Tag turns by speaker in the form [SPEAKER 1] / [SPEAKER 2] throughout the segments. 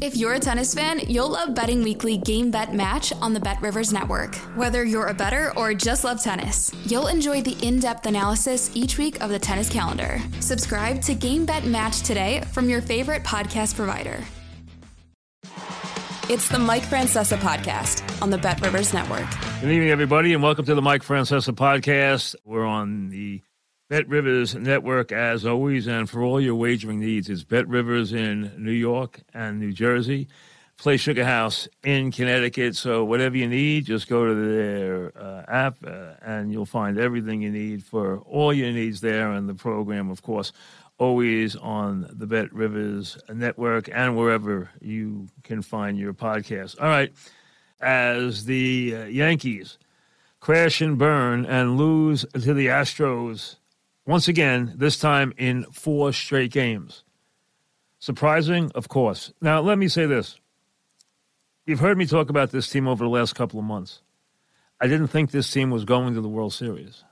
[SPEAKER 1] If you're a tennis fan, you'll love Betting Weekly Game Bet Match on the Bet Rivers Network. Whether you're a better or just love tennis, you'll enjoy the in depth analysis each week of the tennis calendar. Subscribe to Game Bet Match today from your favorite podcast provider. It's the Mike Francesa podcast on the Bet Rivers Network.
[SPEAKER 2] Good evening, everybody, and welcome to the Mike Francesa podcast. We're on the Bet Rivers Network as always, and for all your wagering needs, it's Bet Rivers in New York and New Jersey. Play Sugar House in Connecticut. So whatever you need, just go to their uh, app, uh, and you'll find everything you need for all your needs there. And the program, of course, always on the Bet Rivers Network and wherever you can find your podcast. All right, as the uh, Yankees crash and burn and lose to the Astros once again, this time in four straight games. Surprising, of course. Now, let me say this. You've heard me talk about this team over the last couple of months. I didn't think this team was going to the World Series.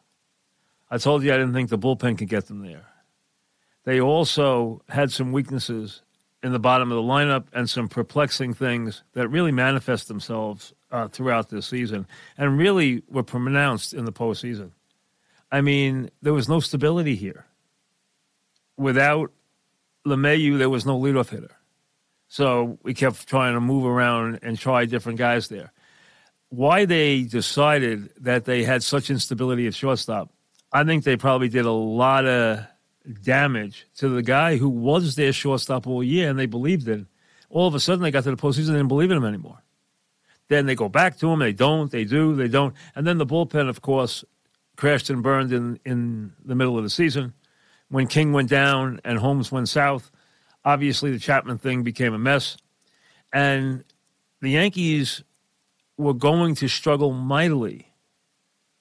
[SPEAKER 2] I told you I didn't think the bullpen could get them there. They also had some weaknesses in the bottom of the lineup and some perplexing things that really manifest themselves uh, throughout this season and really were pronounced in the postseason. I mean, there was no stability here. Without LeMahieu, there was no leadoff hitter. So we kept trying to move around and try different guys there. Why they decided that they had such instability at shortstop, I think they probably did a lot of damage to the guy who was their shortstop all year and they believed in. All of a sudden, they got to the postseason and didn't believe in him anymore. Then they go back to him. They don't. They do. They don't. And then the bullpen, of course, crashed and burned in, in the middle of the season. When King went down and Holmes went south, obviously the Chapman thing became a mess. And the Yankees were going to struggle mightily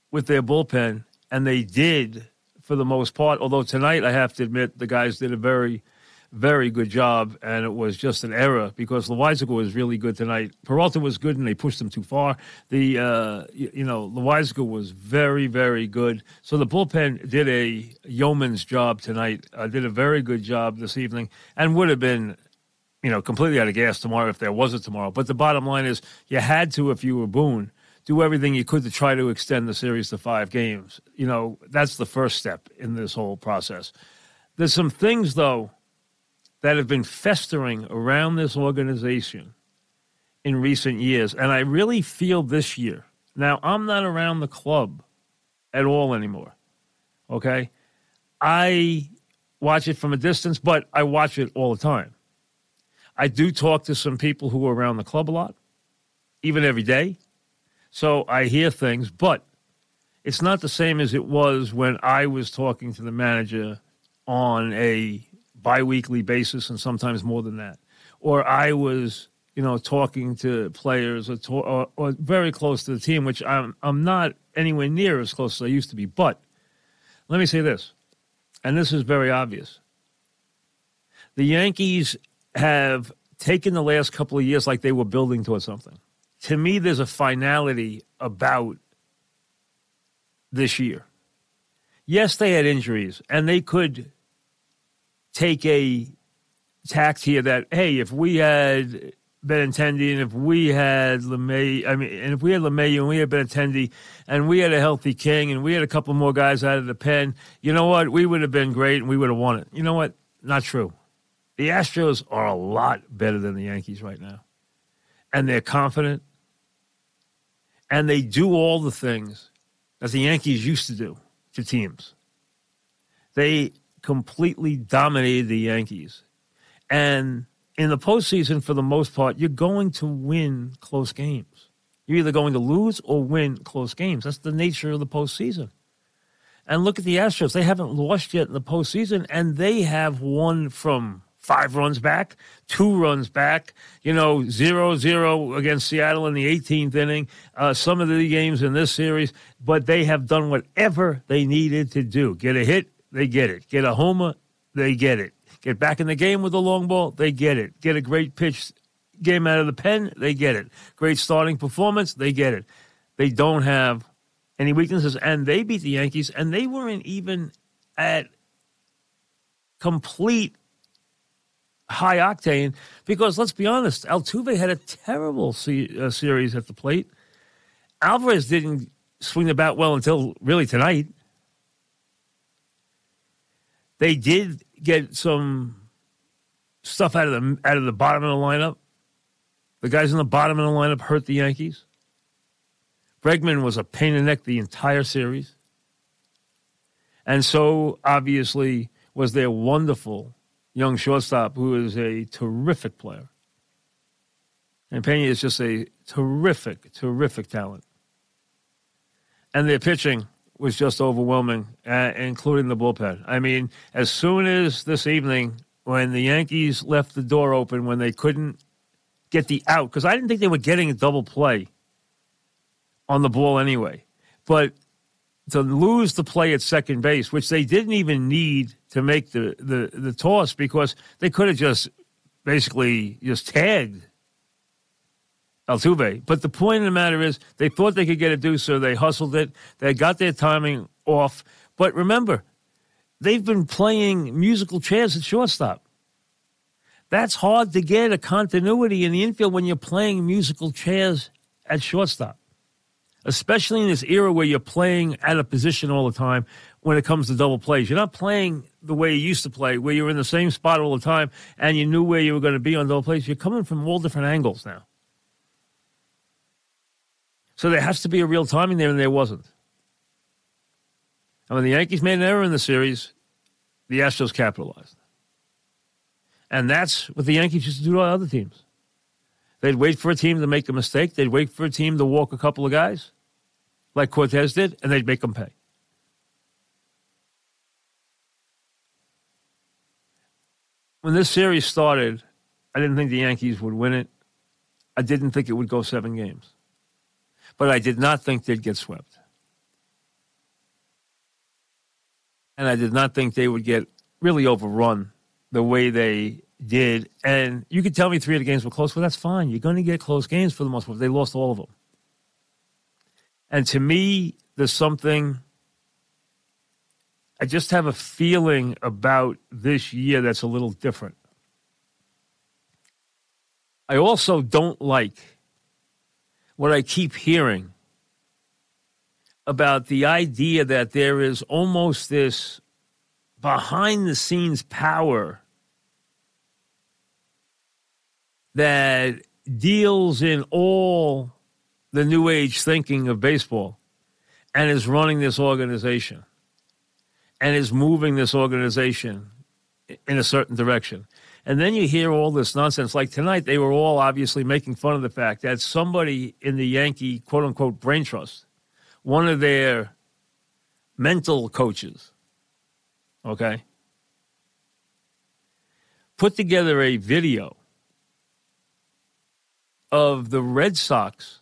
[SPEAKER 2] with their bullpen, and they did for the most part. Although tonight, I have to admit, the guys did a very very good job, and it was just an error because Loaisiga was really good tonight. Peralta was good, and they pushed him too far. The uh, you, you know Loaisiga was very very good. So the bullpen did a yeoman's job tonight. Uh, did a very good job this evening, and would have been. You know, completely out of gas tomorrow if there was a tomorrow. But the bottom line is, you had to if you were Boone do everything you could to try to extend the series to five games. You know, that's the first step in this whole process. There's some things, though, that have been festering around this organization in recent years. And I really feel this year. Now, I'm not around the club at all anymore. Okay? I watch it from a distance, but I watch it all the time. I do talk to some people who are around the club a lot, even every day. So I hear things, but it's not the same as it was when I was talking to the manager on a biweekly basis and sometimes more than that. Or I was, you know, talking to players or, to, or, or very close to the team, which I'm, I'm not anywhere near as close as I used to be. But let me say this, and this is very obvious. The Yankees have taken the last couple of years like they were building towards something. To me, there's a finality about this year. Yes, they had injuries, and they could take a tact here that hey, if we had Benintendi and if we had LeMay, I mean, and if we had LeMay and we had Benintendi and we had a healthy King and we had a couple more guys out of the pen, you know what? We would have been great and we would have won it. You know what? Not true. The Astros are a lot better than the Yankees right now. And they're confident. And they do all the things that the Yankees used to do to teams. They completely dominated the Yankees. And in the postseason, for the most part, you're going to win close games. You're either going to lose or win close games. That's the nature of the postseason. And look at the Astros. They haven't lost yet in the postseason, and they have won from five runs back, two runs back, you know, zero zero against Seattle in the 18th inning, uh, some of the games in this series, but they have done whatever they needed to do. Get a hit, they get it. Get a homer, they get it. Get back in the game with a long ball, they get it. Get a great pitch game out of the pen, they get it. Great starting performance, they get it. They don't have any weaknesses, and they beat the Yankees, and they weren't even at complete high octane because let's be honest, Altuve had a terrible se- uh, series at the plate. Alvarez didn't swing the bat well until really tonight. They did get some stuff out of the out of the bottom of the lineup. The guys in the bottom of the lineup hurt the Yankees. Bregman was a pain in the neck the entire series. And so obviously was their wonderful young shortstop who is a terrific player. And Pena is just a terrific, terrific talent. And their pitching was just overwhelming, uh, including the bullpen. I mean, as soon as this evening, when the Yankees left the door open, when they couldn't get the out, because I didn't think they were getting a double play on the ball anyway. But to lose the play at second base, which they didn't even need to make the, the, the toss because they could have just basically just tagged Altuve. But the point of the matter is they thought they could get a deuce, so they hustled it. They got their timing off. But remember, they've been playing musical chairs at shortstop. That's hard to get a continuity in the infield when you're playing musical chairs at shortstop especially in this era where you're playing at a position all the time when it comes to double plays. You're not playing the way you used to play, where you were in the same spot all the time and you knew where you were going to be on double plays. You're coming from all different angles now. So there has to be a real timing there, and there wasn't. And when the Yankees made an error in the series, the Astros capitalized. And that's what the Yankees used to do to other teams. They'd wait for a team to make a mistake. They'd wait for a team to walk a couple of guys, like Cortes did, and they'd make them pay. When this series started, I didn't think the Yankees would win it. I didn't think it would go seven games. But I did not think they'd get swept. And I did not think they would get really overrun the way they did. And you could tell me three of the games were close. Well, that's fine. You're going to get close games for the most part. They lost all of them. And to me, there's something. I just have a feeling about this year that's a little different. I also don't like what I keep hearing about the idea that there is almost this behind the scenes power that deals in all the new age thinking of baseball and is running this organization and is moving this organization in a certain direction. And then you hear all this nonsense. Like tonight, they were all obviously making fun of the fact that somebody in the Yankee quote unquote brain trust, one of their mental coaches, okay, put together a video of the Red Sox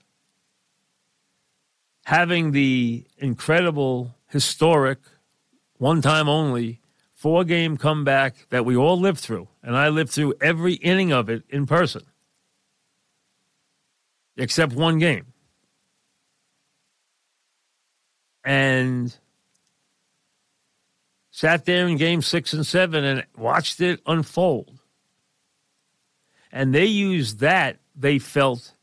[SPEAKER 2] having the incredible, historic, one time only four game comeback that we all lived through. And I lived through every inning of it in person, except one game. And sat there in game six and seven and watched it unfold. And they used that they felt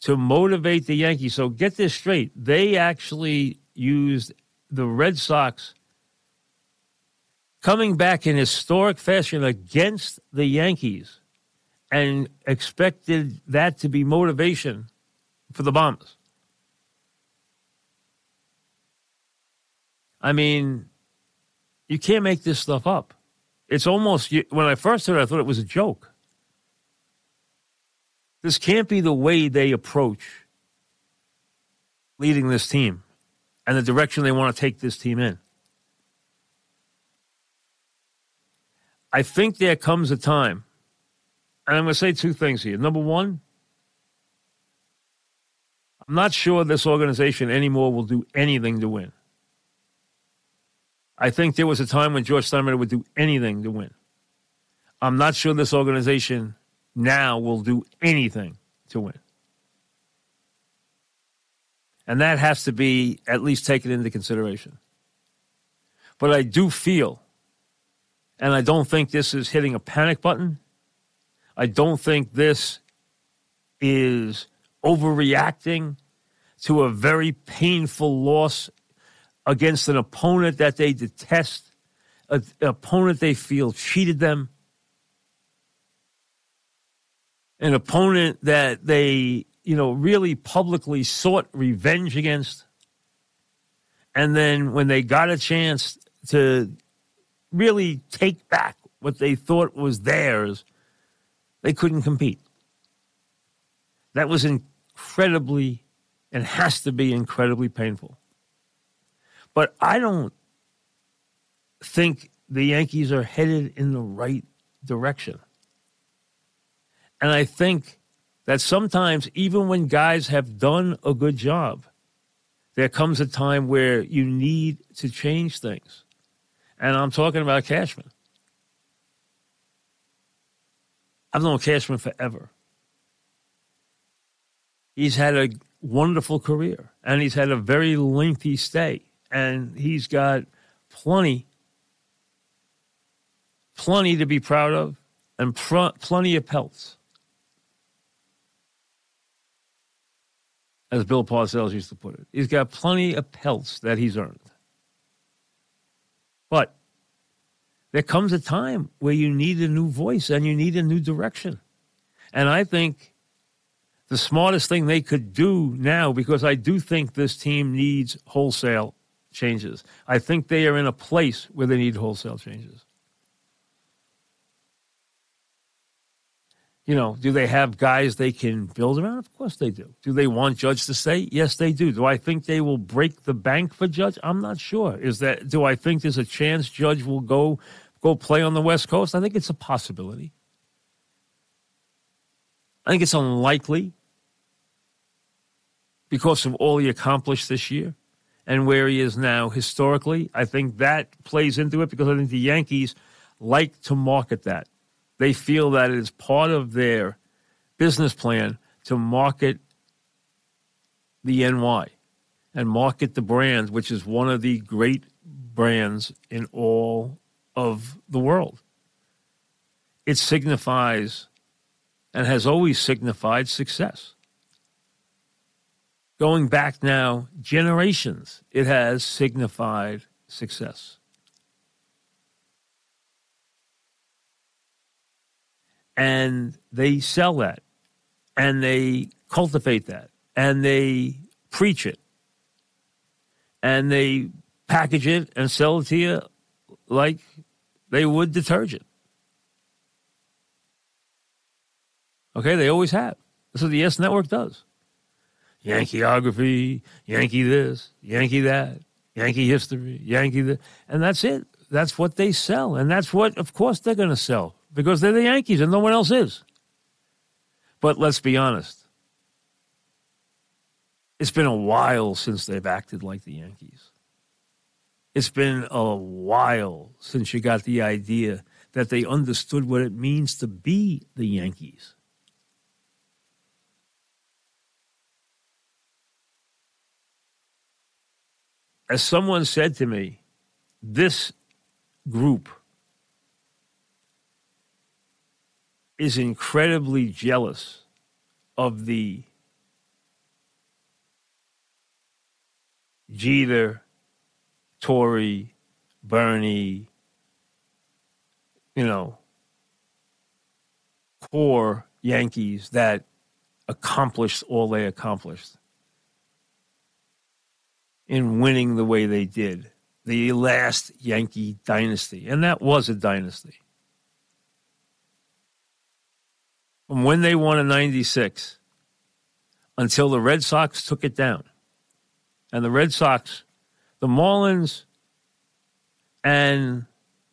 [SPEAKER 2] to motivate the Yankees. So get this straight. They actually used the Red Sox coming back in historic fashion against the Yankees and expected that to be motivation for the Bombers. I mean, you can't make this stuff up. It's almost, when I first heard it, I thought it was a joke. This can't be the way they approach leading this team and the direction they want to take this team in. I think there comes a time And I'm going to say two things here. Number one, I'm not sure this organization anymore will do anything to win. I think there was a time when George Steinbrenner would do anything to win. I'm not sure this organization now will do anything to win. And that has to be at least taken into consideration. But I do feel, and I don't think this is hitting a panic button. I don't think this is overreacting to a very painful loss against an opponent that they detest, an opponent they feel cheated them, an opponent that they, you know, really publicly sought revenge against. And then when they got a chance to really take back what they thought was theirs, they couldn't compete. That was incredibly and has to be incredibly painful. But I don't think the Yankees are headed in the right direction. And I think that sometimes, even when guys have done a good job, there comes a time where you need to change things. And I'm talking about Cashman. I've known Cashman forever. He's had a wonderful career and he's had a very lengthy stay and he's got plenty, plenty to be proud of, and pr- plenty of pelts. As Bill Parcells used to put it, he's got plenty of pelts that he's earned. But there comes a time where you need a new voice and you need a new direction. And I think the smartest thing they could do now, because I do think this team needs wholesale changes. I think they are in a place where they need wholesale changes. You know, do they have guys they can build around? Of course they do. Do they want Judge to stay? Yes, they do. Do I think they will break the bank for Judge? I'm not sure. Is that do I think there's a chance Judge will go go play on the West Coast? I think it's a possibility. I think it's unlikely because of all he accomplished this year and where he is now historically. I think that plays into it because I think the Yankees like to market that. They feel that it is part of their business plan to market the NY and market the brand, which is one of the great brands in all of the world. It signifies and has always signified success going back now generations, it has signified success. And they sell that and they cultivate that and they preach it and they package it and sell it to you like they would detergent. Okay, they always have. That's what the Yes Network does. Yankeeography, Yankee this, Yankee that, Yankee history, Yankee that. And that's it. That's what they sell. And that's what, of course, they're going to sell because they're the Yankees and no one else is. But let's be honest. It's been a while since they've acted like the Yankees. It's been a while since you got the idea that they understood what it means to be the Yankees. as someone said to me, this group is incredibly jealous of the Jeter, Torre, Bernie, you know, core Yankees that accomplished all they accomplished in winning the way they did. The last Yankee dynasty. And that was a dynasty. From when they won in 96 until the Red Sox took it down. And the Red Sox, the Marlins, and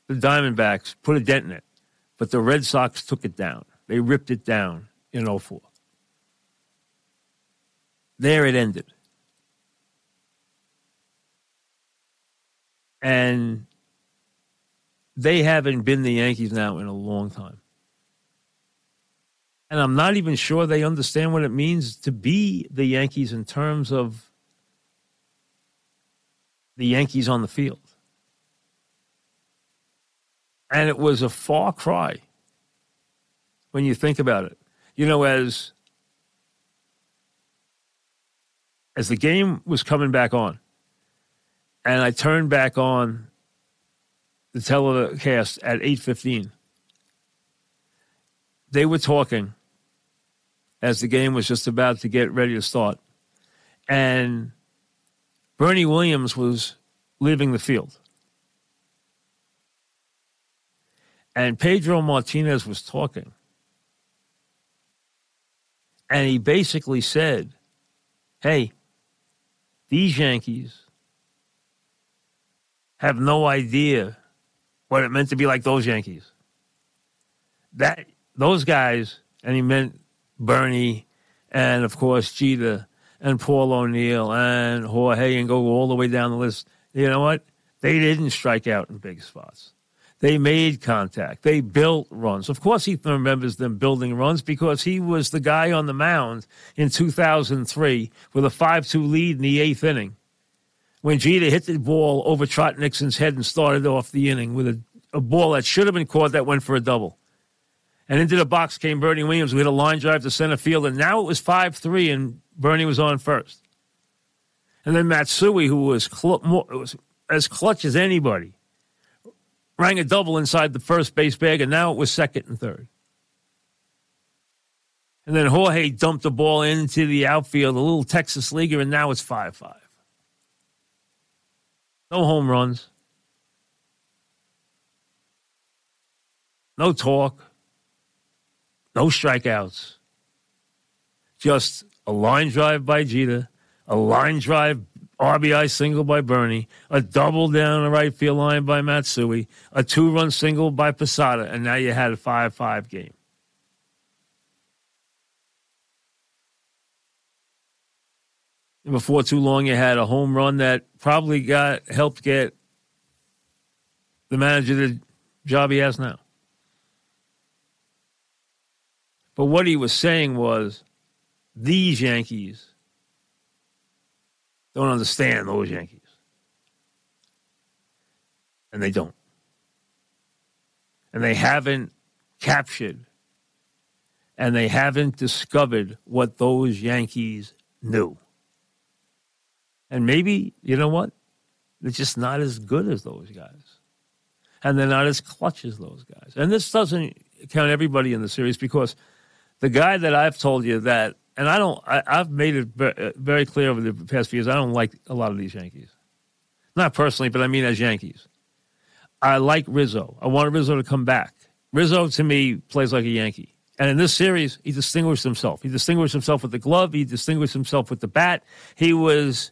[SPEAKER 2] the Diamondbacks put a dent in it. But the Red Sox took it down. They ripped it down in 04. There it ended. And they haven't been the Yankees now in a long time. And I'm not even sure they understand what it means to be the Yankees in terms of the Yankees on the field. And it was a far cry when you think about it. You know, as as the game was coming back on, and I turned back on the telecast at 8:15. They were talking as the game was just about to get ready to start. And Bernie Williams was leaving the field. And Pedro Martinez was talking. And he basically said, Hey, these Yankees have no idea what it meant to be like those Yankees. That those guys, and he meant Bernie, and of course Jeter and Paul O'Neill and Jorge, and go all the way down the list. You know what? They didn't strike out in big spots. They made contact. They built runs. Of course, he remembers them building runs because he was the guy on the mound in 2003 with a 5 2 lead in the eighth inning when Jeter hit the ball over Trot Nixon's head and started off the inning with a, a ball that should have been caught that went for a double. And into the box came Bernie Williams with a line drive to center field, and now it was 5 3, and Bernie was on first. And then Matsui, who was, cl- more, was as clutch as anybody, rang a double inside the first base bag, and now it was second and third. And then Jorge dumped the ball into the outfield, a little Texas leaguer, and now it's 5 5. No home runs. No talk. No strikeouts. Just a line drive by Jeter, a line drive RBI single by Bernie, a double down the right field line by Matsui, a two run single by Posada, and now you had a 5 5 game. And before too long, you had a home run that probably got helped get the manager the job he has now. But what he was saying was these Yankees don't understand those Yankees. And they don't. And they haven't captured and they haven't discovered what those Yankees knew. And maybe, you know what? They're just not as good as those guys. And they're not as clutch as those guys. And this doesn't count everybody in the series because the guy that I've told you that, and I don't, I, have made it uh, very clear over the past few years, I don't like a lot of these Yankees. Not personally, but I mean as Yankees. I like Rizzo. I want Rizzo to come back. Rizzo, to me, plays like a Yankee. And in this series, he distinguished himself. He distinguished himself with the glove. He distinguished himself with the bat. He was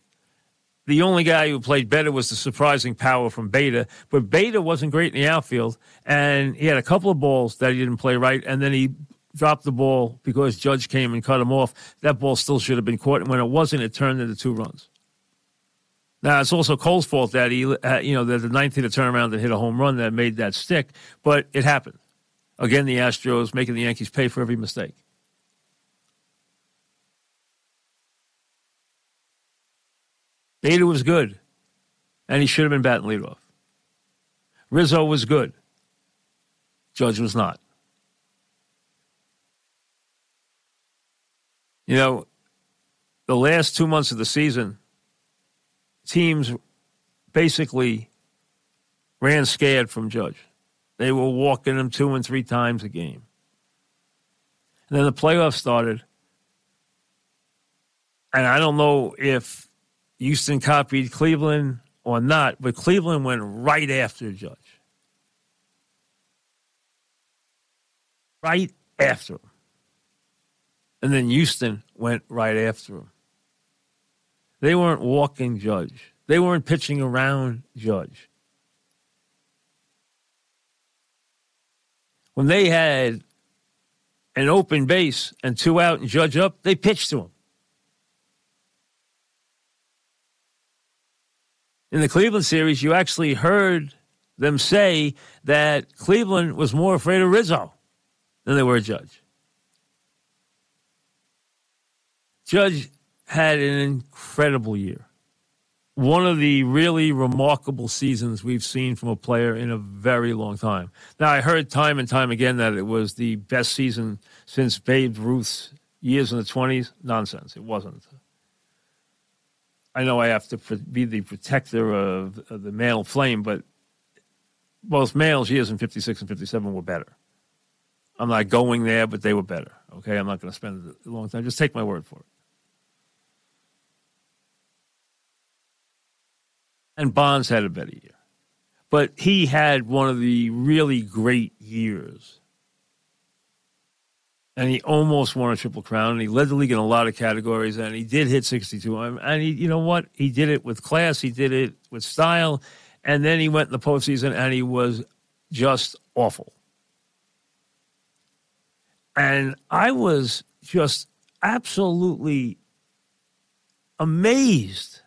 [SPEAKER 2] the only guy who played better was the surprising power from Bader, but Bader wasn't great in the outfield, and he had a couple of balls that he didn't play right, and then he dropped the ball because Judge came and cut him off. That ball still should have been caught, and when it wasn't, it turned into two runs. Now it's also Cole's fault that he, uh, you know, that the ninth hit turned around and hit a home run that made that stick, but it happened. Again, the Astros making the Yankees pay for every mistake. Bader was good, and he should have been batting leadoff. Rizzo was good. Judge was not. You know, the last two months of the season, teams basically ran scared from Judge. They were walking him two and three times a game. And then the playoffs started. And I don't know if Houston copied Cleveland or not, but Cleveland went right after Judge. Right after him. And then Houston went right after him. They weren't walking Judge. They weren't pitching around Judge. When they had an open base and two out and Judge up, they pitched to him. In the Cleveland series, you actually heard them say that Cleveland was more afraid of Rizzo than they were Judge. Judge had an incredible year. One of the really remarkable seasons we've seen from a player in a very long time. Now, I heard time and time again that it was the best season since Babe Ruth's years in the 20s. Nonsense. It wasn't. I know I have to be the protector of, of the Mantle flame, but both Mantle's years in 56 and 57 were better. I'm not going there, but they were better. Okay, I'm not going to spend a long time. Just take my word for it. And Bonds had a better year. But he had one of the really great years. And he almost won a triple crown, and he led the league in a lot of categories, and he did hit 62. And he, you know what? He did it with class, he did it with style, and then he went in the postseason, and he was just awful. And I was just absolutely amazed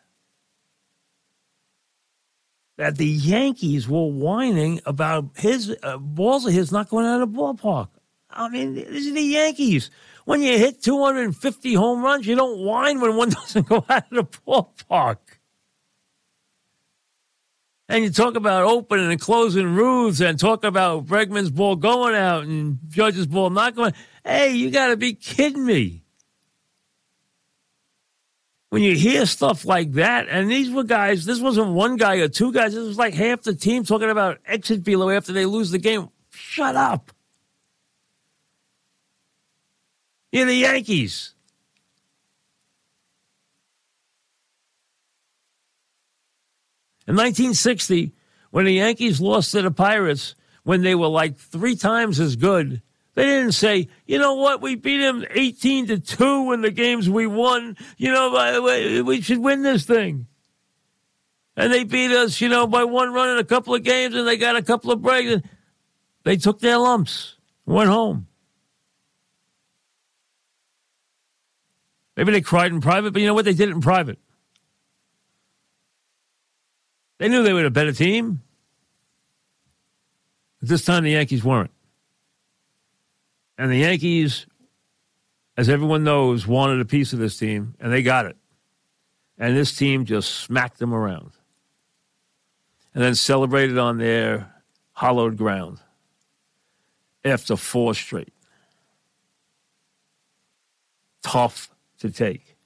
[SPEAKER 2] that the Yankees were whining about his uh, balls of his not going out of the ballpark. I mean, these are the Yankees. When you hit 250 home runs, you don't whine when one doesn't go out of the ballpark. And you talk about opening and closing roofs and talk about Bregman's ball going out and Judge's ball not going. Hey, you got to be kidding me when you hear stuff like that, and these were guys, this wasn't one guy or two guys, this was like half the team talking about exit velo after they lose the game. Shut up. You're the Yankees. In 1960, when the Yankees lost to the Pirates, when they were like three times as good, they didn't say, you know what, we beat them 18 to 2 in the games we won. You know, by the way, we should win this thing. And they beat us, you know, by one run in a couple of games and they got a couple of breaks. They took their lumps, went home. Maybe they cried in private, but you know what? They did it in private. They knew they were a better team. But this time the Yankees weren't. And the Yankees, as everyone knows, wanted a piece of this team, and they got it. And this team just smacked them around. And then celebrated on their hollowed ground after four straight. Tough to take.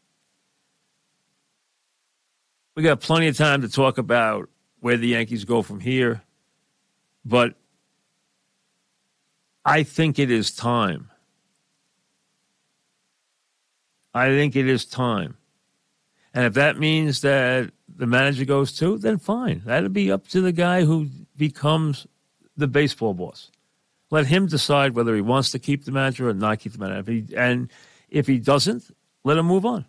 [SPEAKER 2] We got plenty of time to talk about where the Yankees go from here, but I think it is time. I think it is time. And if that means that the manager goes too, then fine. That'll be up to the guy who becomes the baseball boss. Let him decide whether he wants to keep the manager or not keep the manager. If he, and if he doesn't, let him move on.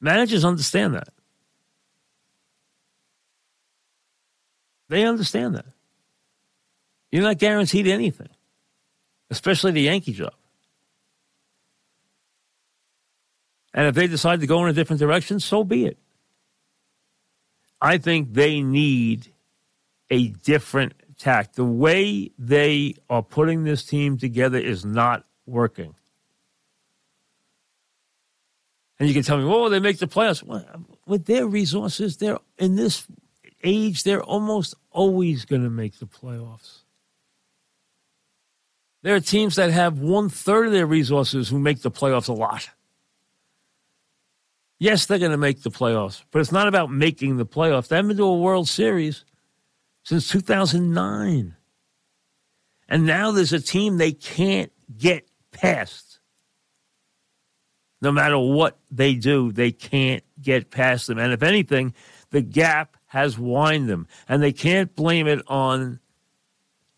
[SPEAKER 2] Managers understand that. They understand that. You're not guaranteed anything, especially the Yankee job. And if they decide to go in a different direction, so be it. I think they need a different tact. The way they are putting this team together is not working. And you can tell me, well, they make the playoffs. Well, with their resources, they're in this age, they're almost always going to make the playoffs. There are teams that have one third of their resources who make the playoffs a lot. Yes, they're going to make the playoffs, but it's not about making the playoffs. They haven't been to a World Series since 2009. And now there's a team they can't get past. No matter what they do, they can't get past them. And if anything, the gap has whined them. And they can't blame it on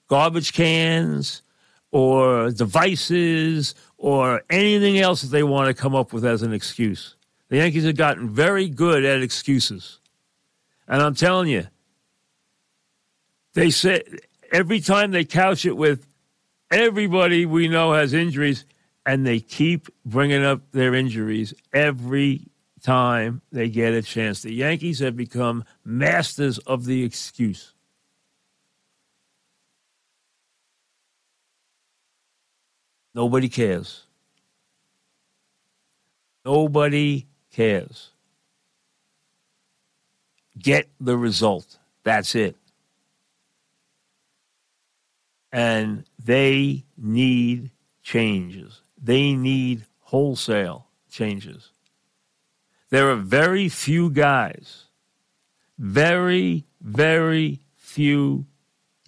[SPEAKER 2] garbage cans or devices or anything else that they want to come up with as an excuse. The Yankees have gotten very good at excuses. And I'm telling you, they say every time they couch it with everybody we know has injuries, and they keep bringing up their injuries every time they get a chance. The Yankees have become masters of the excuse. Nobody cares. Nobody cares. Get the result. That's it. And they need changes. They need wholesale changes. There are very few guys, very, very few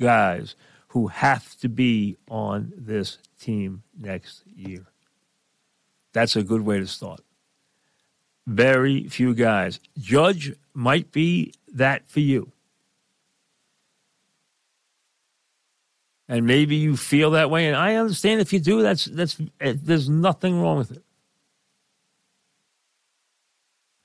[SPEAKER 2] guys who have to be on this team next year. That's a good way to start. Very few guys. Judge might be that for you. And maybe you feel that way, and I understand if you do. That's that's eh, there's nothing wrong with it.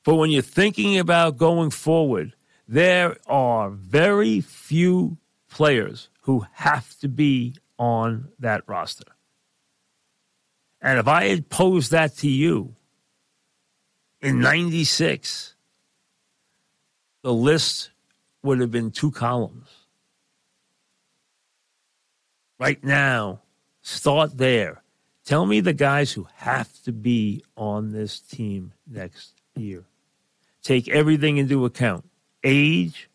[SPEAKER 2] But when you're thinking about going forward, there are very few players who have to be on that roster. And if I had posed that to you in 96, the list would have been two columns. Right now, start there. Tell me the guys who have to be on this team next year. Take everything into account age,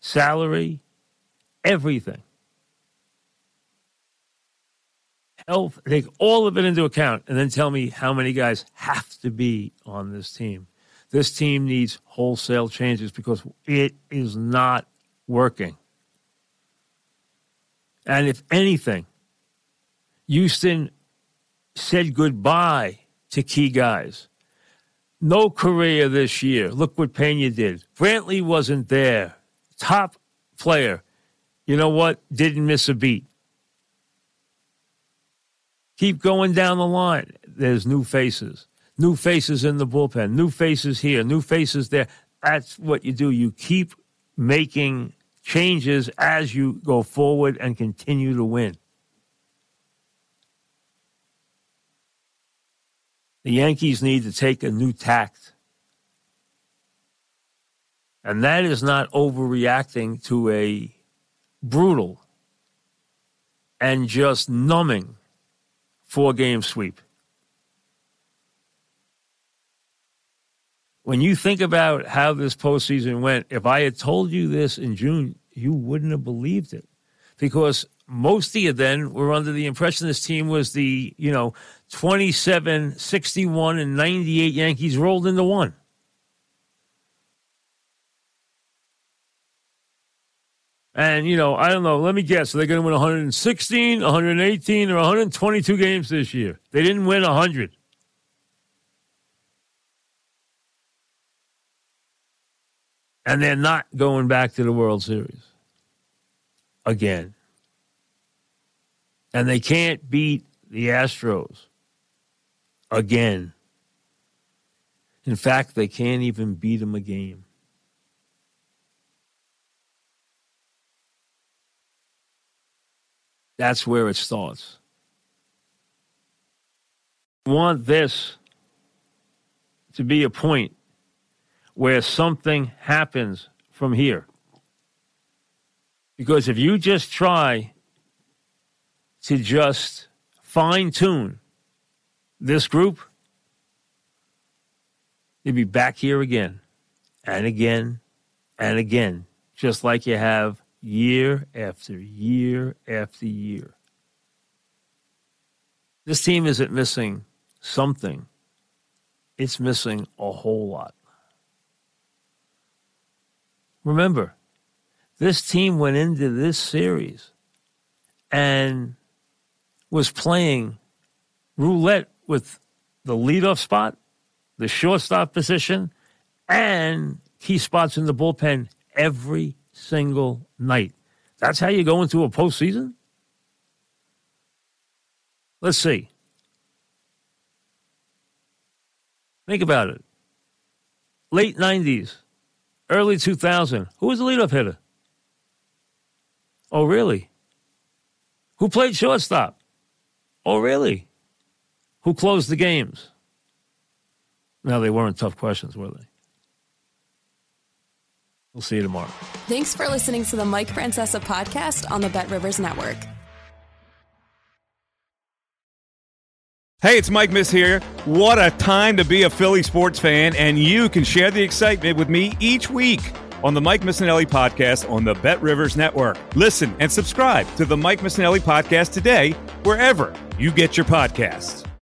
[SPEAKER 2] salary, everything. health, take all of it into account, and then tell me how many guys have to be on this team. This team needs wholesale changes because it is not working. And if anything, Houston said goodbye to key guys. No Correa this year. Look what Pena did. Brantley wasn't there. Top player. You know what? Didn't miss a beat. Keep going down the line. There's new faces, new faces in the bullpen, new faces here, new faces there. That's what you do. You keep making changes as you go forward and continue to win. The Yankees need to take a new tact. And that is not overreacting to a brutal and just numbing four game sweep. When you think about how this postseason went, if I had told you this in June, you wouldn't have believed it. Because most of you then were under the impression this team was the, you know, 27, 61, and 98 Yankees rolled into one. And, you know, I don't know. Let me guess. Are They're going to win 116, 118, or 122 games this year. They didn't win 100. And they're not going back to the World Series again. And they can't beat the Astros again. In fact, they can't even beat them a game. That's where it starts. Want this to be a point where something happens from here. Because if you just try to just fine tune this group, you'll be back here again and again and again, just like you have year after year after year. This team isn't missing something, it's missing a whole lot. Remember, this team went into this series and was playing roulette with the leadoff spot, the shortstop position, and key spots in the bullpen every single night. That's how you go into a postseason? Let's see. Think about it. Late 90s, early 2000. Who was the leadoff hitter? Oh, really? Who played shortstop? Oh, really? Who closed the games? No, they weren't tough questions, were they? We'll see you tomorrow.
[SPEAKER 1] Thanks for listening to the Mike Francesa podcast on the Bet Rivers Network.
[SPEAKER 3] Hey, it's Mike Miss here. What a time to be a Philly sports fan, and you can share the excitement with me each week on the Mike Missanelli podcast on the Bet Rivers Network. Listen and subscribe to the Mike Missanelli podcast today, wherever you get your podcasts.